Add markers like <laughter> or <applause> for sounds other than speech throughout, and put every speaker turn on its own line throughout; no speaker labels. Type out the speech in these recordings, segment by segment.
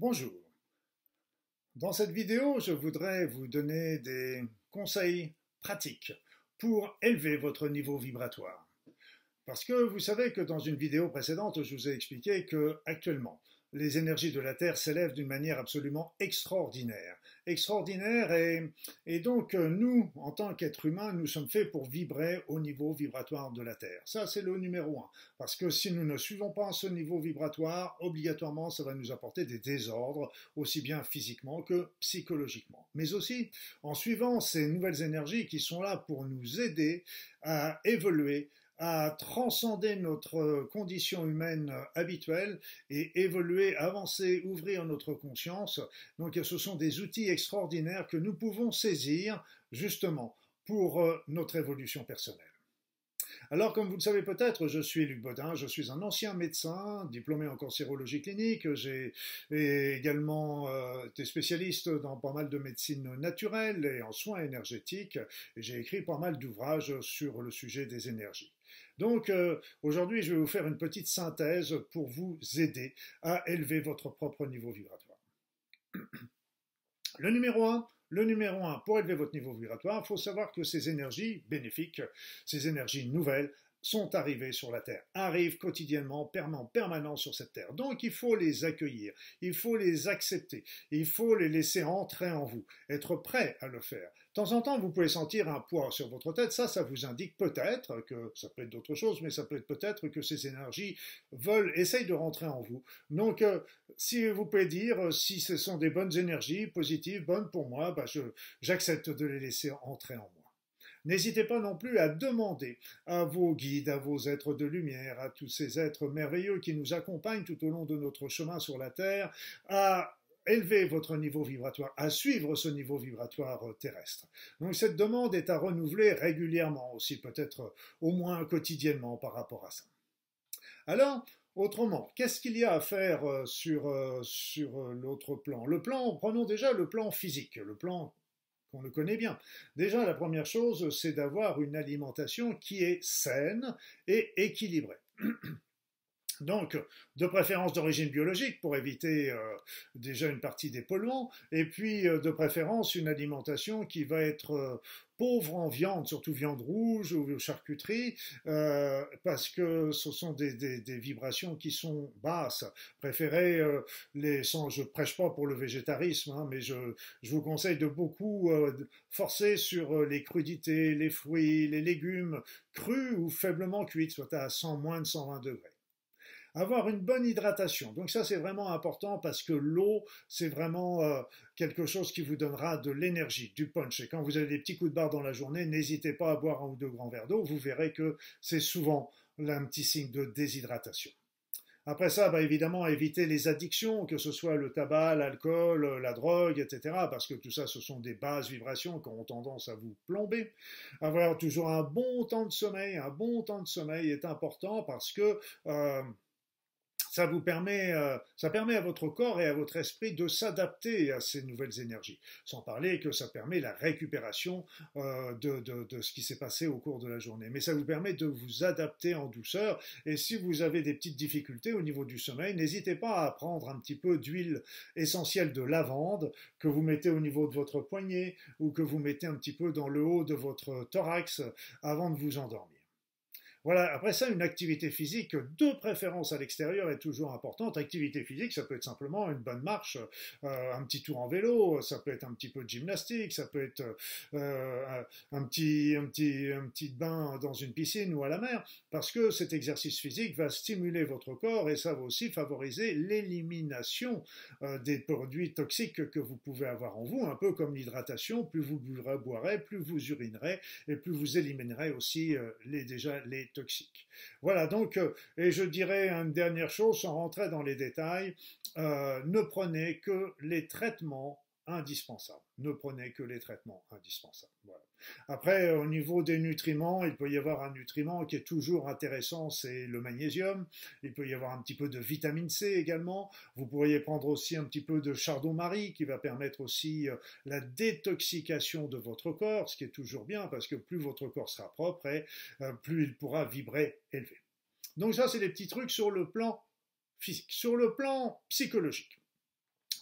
Bonjour. Dans cette vidéo, je voudrais vous donner des conseils pratiques pour élever votre niveau vibratoire. Parce que vous savez que dans une vidéo précédente, je vous ai expliqué que actuellement, les énergies de la Terre s'élèvent d'une manière absolument extraordinaire. Extraordinaire et, donc nous, en tant qu'êtres humains, nous sommes faits pour vibrer au niveau vibratoire de la Terre. Ça, c'est le numéro un. Parce que si nous ne suivons pas ce niveau vibratoire, obligatoirement, ça va nous apporter des désordres, aussi bien physiquement que psychologiquement. Mais aussi en suivant ces nouvelles énergies qui sont là pour nous aider à évoluer, à transcender notre condition humaine habituelle et évoluer, avancer, ouvrir notre conscience. Donc ce sont des outils extraordinaires que nous pouvons saisir justement pour euh, notre évolution personnelle. Alors, comme vous le savez peut-être, je suis Luc Baudin, je suis un ancien médecin, diplômé en cancérologie clinique, j'ai également euh, été spécialiste dans pas mal de médecine naturelle et en soins énergétiques, et j'ai écrit pas mal d'ouvrages sur le sujet des énergies. Donc euh, aujourd'hui, je vais vous faire une petite synthèse pour vous aider à élever votre propre niveau vibratoire. <clears throat> Le numéro 1, le numéro 1, pour élever votre niveau vibratoire, il faut savoir que ces énergies bénéfiques, ces énergies nouvelles, sont arrivés sur la Terre, arrivent quotidiennement, en permanence sur cette Terre. Donc il faut les accueillir, il faut les accepter, il faut les laisser entrer en vous, être prêt à le faire. De temps en temps, vous pouvez sentir un poids sur votre tête, ça, ça vous indique peut-être que, ça peut être d'autres choses, mais ça peut être peut-être que ces énergies veulent, essayent de rentrer en vous. Donc, euh, si vous pouvez dire, si ce sont des bonnes énergies, positives, bonnes pour moi, bah, j'accepte de les laisser entrer en moi. N'hésitez pas non plus à demander à vos guides, à vos êtres de lumière, à tous ces êtres merveilleux qui nous accompagnent tout au long de notre chemin sur la Terre, à élever votre niveau vibratoire, à suivre ce niveau vibratoire terrestre. Donc cette demande est à renouveler régulièrement aussi, peut-être au moins quotidiennement par rapport à ça. Alors, Autrement, qu'est-ce qu'il y a à faire euh, sur, euh, sur euh, l'autre plan? Le plan, prenons déjà le plan physique, le plan qu'on le connaît bien. Déjà, la première chose, c'est d'avoir une alimentation qui est saine et équilibrée. <clears throat> Donc, de préférence d'origine biologique pour éviter euh, déjà une partie des polluants, et puis euh, de préférence une alimentation qui va être euh, pauvre en viande, surtout viande rouge ou charcuterie, parce que ce sont des, vibrations qui sont basses. Préférez les, sans, je prêche pas pour le végétarisme, hein, mais je, je, vous conseille de beaucoup forcer sur les crudités, les fruits, les légumes crus ou faiblement cuits, soit à 100 moins de 120 degrés. Avoir une bonne hydratation. Donc ça, c'est vraiment important parce que l'eau, c'est vraiment euh, quelque chose qui vous donnera de l'énergie, du punch. Et quand vous avez des petits coups de barre dans la journée, n'hésitez pas à boire un ou deux grands verres d'eau. Vous verrez que c'est souvent un petit signe de déshydratation. Après ça, bah évidemment, éviter les addictions, que ce soit le tabac, l'alcool, la drogue, etc., parce que tout ça, ce sont des basses vibrations qui ont tendance à vous plomber. Avoir toujours un bon temps de sommeil, un bon temps de sommeil est important parce que euh, ça vous permet, euh, ça permet à votre corps et à votre esprit de s'adapter à ces nouvelles énergies. Sans parler que ça permet la récupération euh, de, de, ce qui s'est passé au cours de la journée. Mais ça vous permet de vous adapter en douceur. Et si vous avez des petites difficultés au niveau du sommeil, n'hésitez pas à prendre un petit peu d'huile essentielle de lavande que vous mettez au niveau de votre poignet ou que vous mettez un petit peu dans le haut de votre thorax avant de vous endormir. Voilà, après ça, une activité physique de préférence à l'extérieur est toujours importante. Activité physique, ça peut être simplement une bonne marche, euh, un petit tour en vélo, ça peut être un petit peu de gymnastique, ça peut être euh, un, petit, un, petit, un petit bain dans une piscine ou à la mer, parce que cet exercice physique va stimuler votre corps et ça va aussi favoriser l'élimination euh, des produits toxiques que vous pouvez avoir en vous, un peu comme l'hydratation, plus vous boirez, plus vous urinerez et plus vous éliminerez aussi les, déjà les toxiques. Voilà, donc, euh, et je dirais une dernière chose sans rentrer dans les détails, euh, ne prenez que les traitements indispensables. Ne prenez que les traitements indispensables. Après, au niveau des nutriments, il peut y avoir un nutriment qui est toujours intéressant, c'est le magnésium. Il peut y avoir un petit peu de vitamine C également. Vous pourriez prendre aussi un petit peu de chardon-marie qui va permettre aussi euh, la détoxication de votre corps, ce qui est toujours bien parce que plus votre corps sera propre et euh, plus il pourra vibrer élevé. Donc ça, c'est des petits trucs sur le plan physique. Sur le plan psychologique.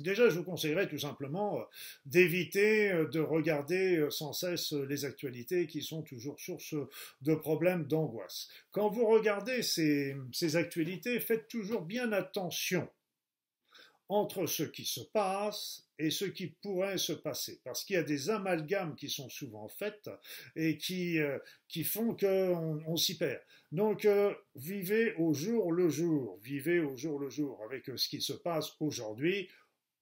Déjà, je vous conseillerais tout simplement euh, d'éviter euh, de regarder euh, sans cesse les actualités qui sont toujours source de problèmes, d'angoisse. Quand vous regardez ces, ces, actualités, faites toujours bien attention entre ce qui se passe et ce qui pourrait se passer. Parce qu'il y a des amalgames qui sont souvent faits et qui, qui font qu'on on, s'y perd. Donc, vivez au jour le jour, vivez au jour le jour avec ce qui se passe aujourd'hui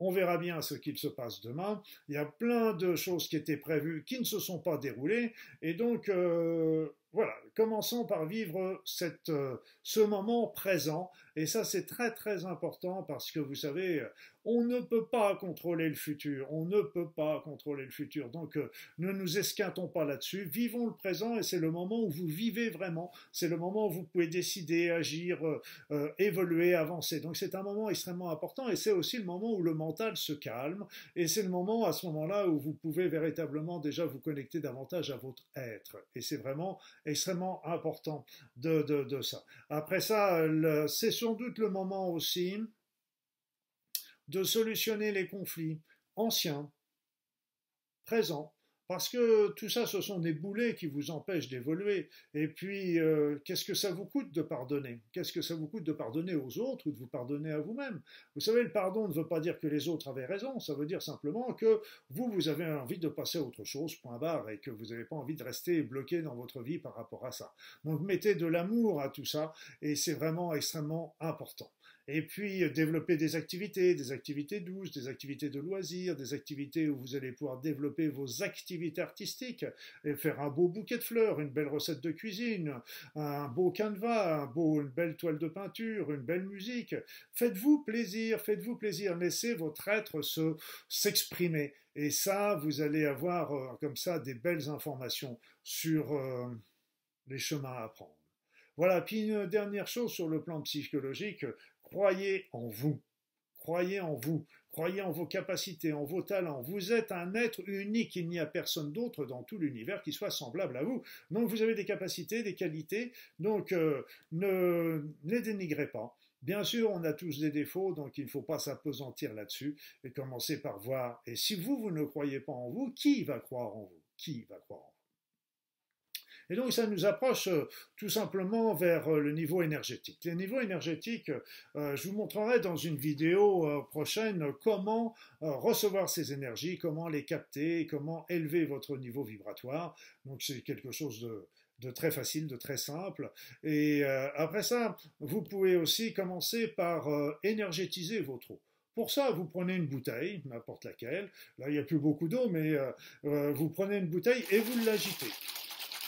on verra bien ce qu'il se passe demain. Il y a plein de choses qui étaient prévues qui ne se sont pas déroulées. Et donc, euh, voilà, commençons par vivre cette, euh, ce moment présent. Et ça, c'est très très important parce que vous savez, on ne peut pas contrôler le futur. On ne peut pas contrôler le futur. Donc, euh, ne nous esquintons pas là-dessus. Vivons le présent et c'est le moment où vous vivez vraiment. C'est le moment où vous pouvez décider, agir, euh, évoluer, avancer. Donc, c'est un moment extrêmement important et c'est aussi le moment où le mental se calme. Et c'est le moment, à ce moment-là, où vous pouvez véritablement déjà vous connecter davantage à votre être. Et c'est vraiment extrêmement important de, de, ça. Après ça, c'est sans doute le moment aussi de solutionner les conflits anciens, présents, parce que tout ça, ce sont des boulets qui vous empêchent d'évoluer. Et puis, euh, qu'est-ce que ça vous coûte de pardonner? Qu'est-ce que ça vous coûte de pardonner aux autres ou de vous pardonner à vous-même? Vous savez, le pardon ne veut pas dire que les autres avaient raison, ça veut dire simplement que vous, vous avez envie de passer à autre chose, point barre, et que vous n'avez pas envie de rester bloqué dans votre vie par rapport à ça. Donc, mettez de l'amour à tout ça, et c'est vraiment extrêmement important et puis euh, développer des activités, des activités douces, des activités de loisirs, des activités où vous allez pouvoir développer vos activités artistiques et faire un beau bouquet de fleurs, une belle recette de cuisine, un beau canevas, un beau, une belle toile de peinture, une belle musique. Faites-vous plaisir, faites-vous plaisir, laissez votre être se s'exprimer. Et ça, vous allez avoir euh, comme ça des belles informations sur euh, les chemins à prendre. Voilà, puis une dernière chose sur le plan psychologique, Croyez en vous. Croyez en vous. Croyez en vos capacités, en vos talents. Vous êtes un être unique. Il n'y a personne d'autre dans tout l'univers qui soit semblable à vous. Donc vous avez des capacités, des qualités. Donc euh, ne les dénigrez pas. Bien sûr, on a tous des défauts, donc il ne faut pas s'apesantir là-dessus et commencer par voir. Et si vous, vous ne croyez pas en vous, qui va croire en vous? Qui va croire en vous? Et donc ça nous approche euh, tout simplement vers euh, le niveau énergétique. Le niveau énergétique, euh, je vous montrerai dans une vidéo prochaine comment recevoir ces énergies, comment les capter, comment élever votre niveau vibratoire. Donc c'est quelque chose de, très facile, de très simple. Et après ça, vous pouvez aussi commencer par énergétiser votre eau. Pour ça, vous prenez une bouteille, n'importe laquelle. Là, il n'y a plus beaucoup d'eau, mais vous prenez une bouteille et vous l'agitez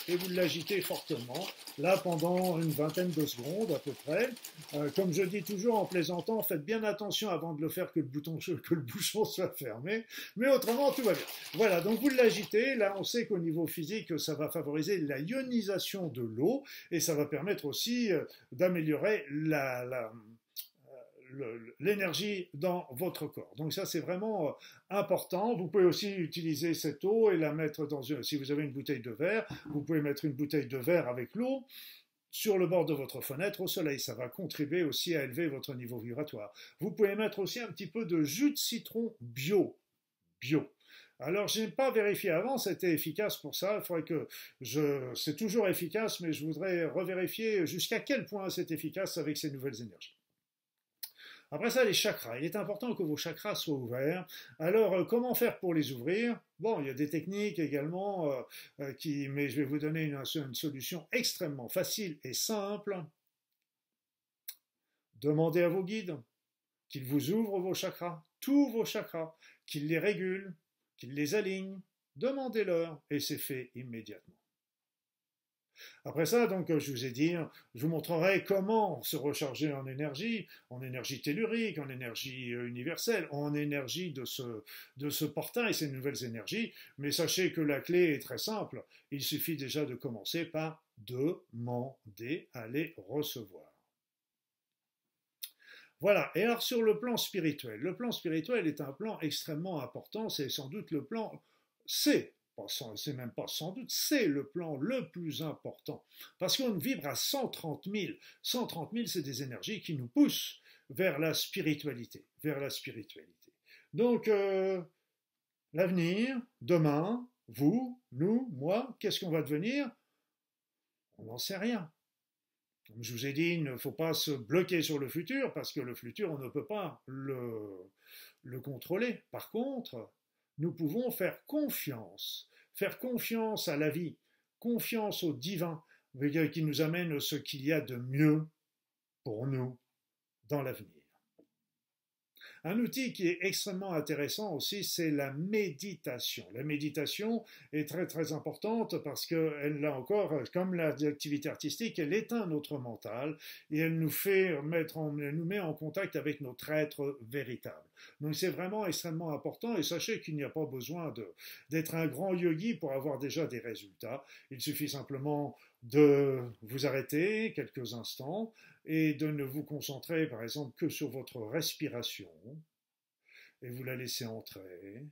et vous l'agitez fortement, là pendant une vingtaine de secondes à peu près. Euh, comme je dis toujours en plaisantant, faites bien attention avant de le faire que le, bouton, <laughs> que le bouchon soit fermé, mais autrement tout va bien. Voilà, donc vous l'agitez, là on sait qu'au niveau physique, ça va favoriser la ionisation de l'eau et ça va permettre aussi euh, d'améliorer la, la l'énergie dans votre corps. Donc ça, c'est vraiment euh, important. Vous pouvez aussi utiliser cette eau et la mettre dans une... Si vous avez une bouteille de verre, vous pouvez mettre une bouteille de verre avec l'eau sur le bord de votre fenêtre au soleil. Ça va contribuer aussi à élever votre niveau vibratoire. Vous pouvez mettre aussi un petit peu de jus de citron bio. Bio. Alors, je n'ai pas vérifié avant, c'était efficace pour ça. Il faudrait que je. C'est toujours efficace, mais je voudrais revérifier jusqu'à quel point c'est efficace avec ces nouvelles énergies. Après ça, les chakras. Il est important que vos chakras soient ouverts. Alors, euh, comment faire pour les ouvrir? Bon, il y a des techniques également, euh, euh, qui, mais je vais vous donner une, une solution extrêmement facile et simple. Demandez à vos guides qu'ils vous ouvrent vos chakras, tous vos chakras, qu'ils les régulent, qu'ils les alignent. Demandez-leur et c'est fait immédiatement. Après ça, donc, je vous ai dit, je vous montrerai comment se recharger en énergie, en énergie tellurique, en énergie euh, universelle, en énergie de ce, de ce portail, ces nouvelles énergies. Mais sachez que la clé est très simple. Il suffit déjà de commencer par demander à les recevoir. Voilà. Et alors sur le plan spirituel, le plan spirituel est un plan extrêmement important. C'est sans doute le plan C c'est même pas sans doute, c'est le plan le plus important. Parce qu'on vibre à 130 000. 130 000, c'est des énergies qui nous poussent vers la spiritualité, vers la spiritualité. Donc, euh, l'avenir, demain, vous, nous, moi, qu'est-ce qu'on va devenir? On n'en sait rien. Comme je vous ai dit, il ne faut pas se bloquer sur le futur, parce que le futur, on ne peut pas le, le contrôler. Par contre, nous pouvons faire confiance, faire confiance à la vie, confiance au divin, qui nous amène ce qu'il y a de mieux pour nous dans l'avenir. Un outil qui est extrêmement intéressant aussi, c'est la méditation. La méditation est très très importante parce qu'elle, là encore, comme l'activité artistique, elle éteint notre mental et elle nous fait mettre elle nous met en contact avec notre être véritable. Donc c'est vraiment extrêmement important et sachez qu'il n'y a pas besoin d'être un grand yogi pour avoir déjà des résultats. Il suffit simplement de vous arrêter quelques instants, et de ne vous concentrer par exemple que sur votre respiration, et vous la laissez entrer,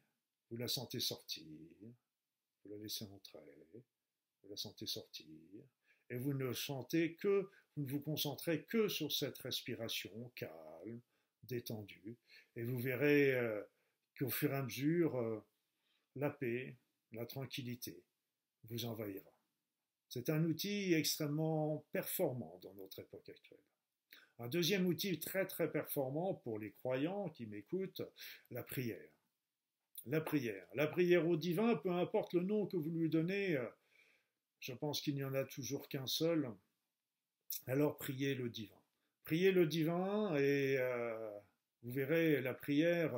vous la sentez sortir, vous la laissez entrer, vous la sentez sortir, et vous ne sentez que, vous ne vous concentrez que sur cette respiration calme, détendue, et vous verrez euh, qu'au fur et à mesure, euh, la paix, la tranquillité vous envahira. C'est un outil extrêmement performant dans notre époque actuelle. Un deuxième outil très très performant pour les croyants qui m'écoutent, la prière. La prière. La prière au divin, peu importe le nom que vous lui donnez, euh, je pense qu'il n'y en a toujours qu'un seul. Alors priez le divin. Priez le divin et euh, vous verrez la prière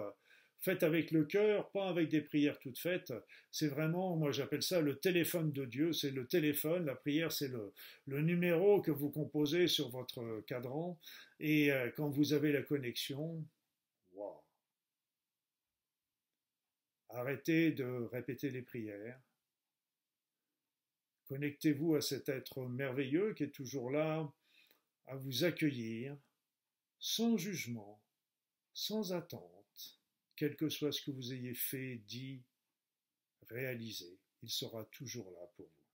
faites avec le cœur, pas avec des prières toutes faites. C'est vraiment, moi j'appelle ça le téléphone de Dieu, c'est le téléphone, la prière c'est le, numéro que vous composez sur votre cadran, et euh, quand vous avez la connexion. Arrêtez de répéter les prières. Connectez-vous à cet être merveilleux qui est toujours là à vous accueillir, sans jugement, sans attente quel que soit ce que vous ayez fait, dit, réalisé, il sera toujours là pour vous.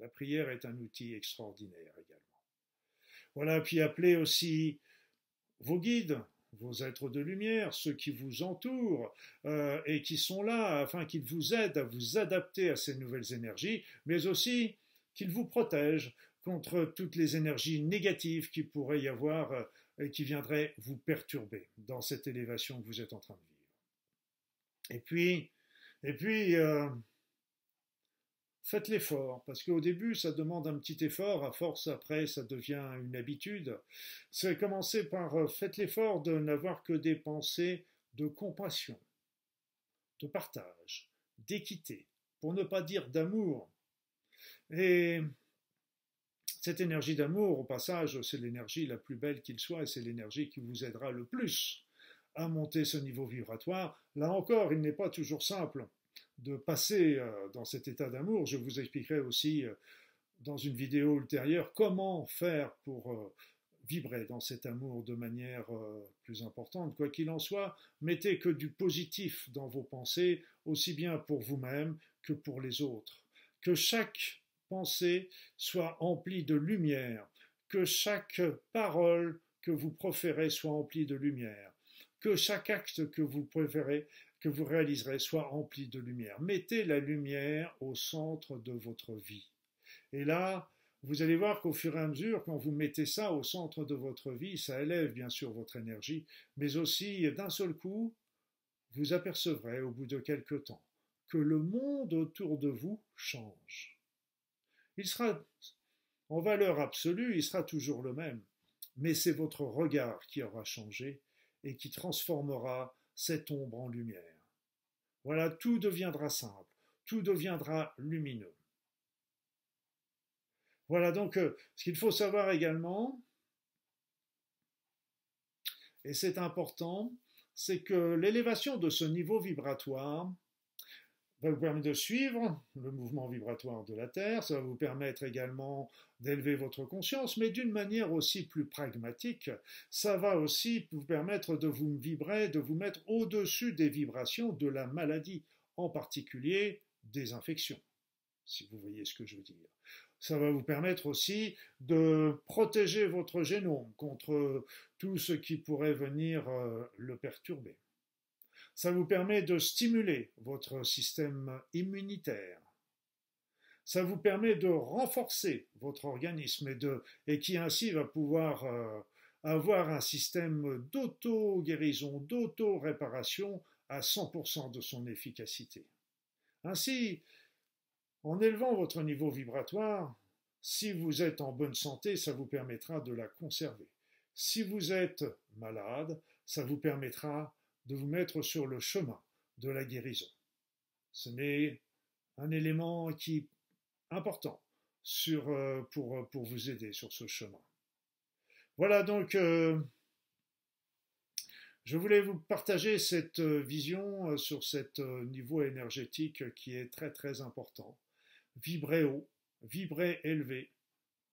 La prière est un outil extraordinaire également. Voilà, puis appelez aussi vos guides, vos êtres de lumière, ceux qui vous entourent euh, et qui sont là afin qu'ils vous aident à vous adapter à ces nouvelles énergies, mais aussi qu'ils vous protègent contre toutes les énergies négatives qui pourrait y avoir euh, qui viendrait vous perturber dans cette élévation que vous êtes en train de vivre. Et puis, et puis euh, faites l'effort, parce qu'au début, ça demande un petit effort, à force, après, ça devient une habitude. C'est commencer par euh, faites l'effort de n'avoir que des pensées de compassion, de partage, d'équité, pour ne pas dire d'amour. Et cette énergie d'amour, au passage, c'est l'énergie la plus belle qu'il soit et c'est l'énergie qui vous aidera le plus à monter ce niveau vibratoire. Là encore, il n'est pas toujours simple de passer euh, dans cet état d'amour. Je vous expliquerai aussi euh, dans une vidéo ultérieure comment faire pour euh, vibrer dans cet amour de manière plus importante. Quoi qu'il en soit, mettez que du positif dans vos pensées, aussi bien pour vous-même que pour les autres. Que chaque pensée soit emplie de lumière, que chaque parole que vous proférez soit emplie de lumière, que chaque acte que vous préférez, que vous réaliserez soit rempli de lumière. Mettez la lumière au centre de votre vie. Et là, vous allez voir qu'au fur et à mesure, quand vous mettez ça au centre de votre vie, ça élève bien sûr votre énergie, mais aussi d'un seul coup, vous apercevrez au bout de quelque temps que le monde autour de vous change. Il sera, en valeur absolue, il sera toujours le même, mais c'est votre regard qui aura changé et qui transformera cette ombre en lumière. Voilà, tout deviendra simple, tout deviendra lumineux. Voilà donc euh, ce qu'il faut savoir également, et c'est important, c'est que l'élévation de ce niveau vibratoire va vous permettre de suivre le mouvement vibratoire de la Terre, ça va vous permettre également d'élever votre conscience, mais d'une manière aussi plus pragmatique, ça va aussi vous permettre de vous vibrer, de vous mettre au-dessus des vibrations de la maladie, en particulier des infections, si vous voyez ce que je veux dire. Ça va vous permettre aussi de protéger votre génome contre tout ce qui pourrait venir euh, le perturber. Ça vous permet de stimuler votre système immunitaire. Ça vous permet de renforcer votre organisme et, qui ainsi va pouvoir euh, avoir un système d'auto-guérison, d'auto-réparation à 100% de son efficacité. Ainsi, en élevant votre niveau vibratoire, si vous êtes en bonne santé, ça vous permettra de la conserver. Si vous êtes malade, ça vous permettra de vous mettre sur le chemin de la guérison. Ce n'est un élément qui est important sur, euh, pour, pour vous aider sur ce chemin. Voilà donc, euh, je voulais vous partager cette euh, vision sur cet niveau énergétique qui est très très important vibrez haut, vibrez élevé.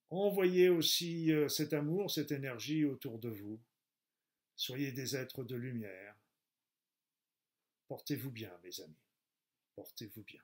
Envoyez aussi euh, cet amour, cette énergie autour de vous. Soyez des êtres de lumière. Portez-vous bien, mes amis. Portez-vous bien.